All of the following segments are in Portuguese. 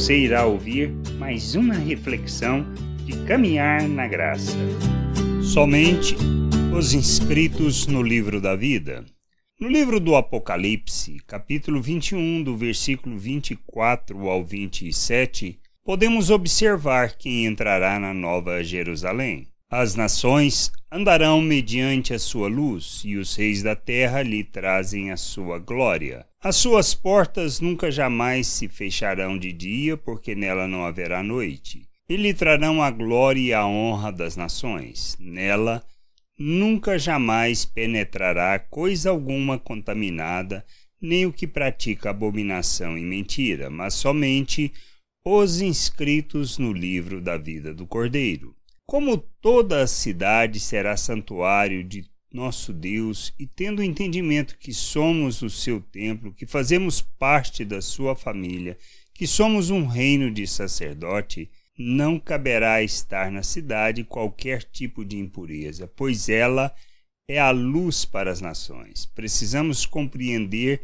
você irá ouvir mais uma reflexão de caminhar na graça. Somente os inscritos no livro da vida. No livro do Apocalipse, capítulo 21, do versículo 24 ao 27, podemos observar quem entrará na Nova Jerusalém. As nações andarão mediante a sua luz, e os reis da terra lhe trazem a sua glória. As suas portas nunca jamais se fecharão de dia, porque nela não haverá noite. E lhe trarão a glória e a honra das nações. Nela nunca jamais penetrará coisa alguma contaminada, nem o que pratica abominação e mentira, mas somente os inscritos no livro da vida do Cordeiro. Como toda a cidade será santuário de nosso Deus, e tendo o entendimento que somos o seu templo, que fazemos parte da sua família, que somos um reino de sacerdote, não caberá estar na cidade qualquer tipo de impureza, pois ela é a luz para as nações. Precisamos compreender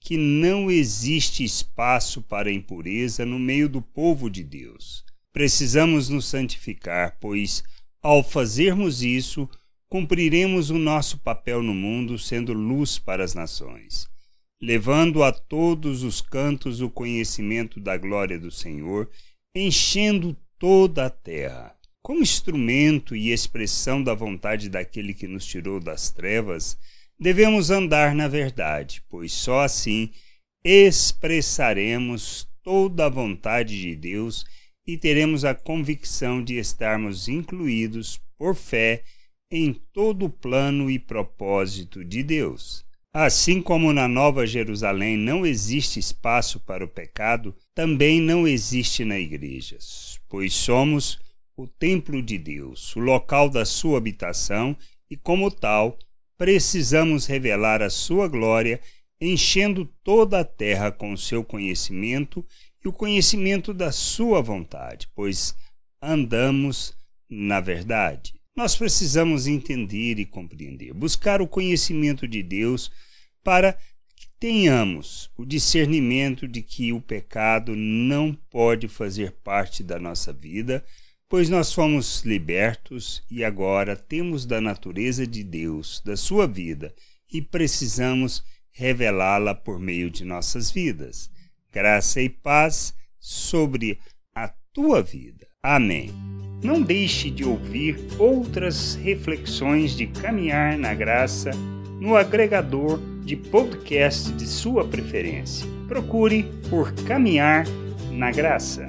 que não existe espaço para impureza no meio do povo de Deus. Precisamos nos santificar, pois, ao fazermos isso, cumpriremos o nosso papel no mundo sendo luz para as nações, levando a todos os cantos o conhecimento da glória do Senhor enchendo toda a terra. Como instrumento e expressão da vontade daquele que nos tirou das trevas, devemos andar na verdade, pois só assim expressaremos toda a vontade de Deus e teremos a convicção de estarmos incluídos por fé em todo o plano e propósito de Deus. Assim como na Nova Jerusalém não existe espaço para o pecado, também não existe na igreja, pois somos o templo de Deus, o local da sua habitação, e como tal, precisamos revelar a sua glória, enchendo toda a terra com o seu conhecimento e o conhecimento da sua vontade, pois andamos na verdade. Nós precisamos entender e compreender, buscar o conhecimento de Deus para que tenhamos o discernimento de que o pecado não pode fazer parte da nossa vida, pois nós fomos libertos e agora temos da natureza de Deus, da sua vida, e precisamos revelá-la por meio de nossas vidas. Graça e paz sobre a tua vida. Amém. Não deixe de ouvir outras reflexões de caminhar na graça no agregador de podcast de sua preferência. Procure por Caminhar na Graça.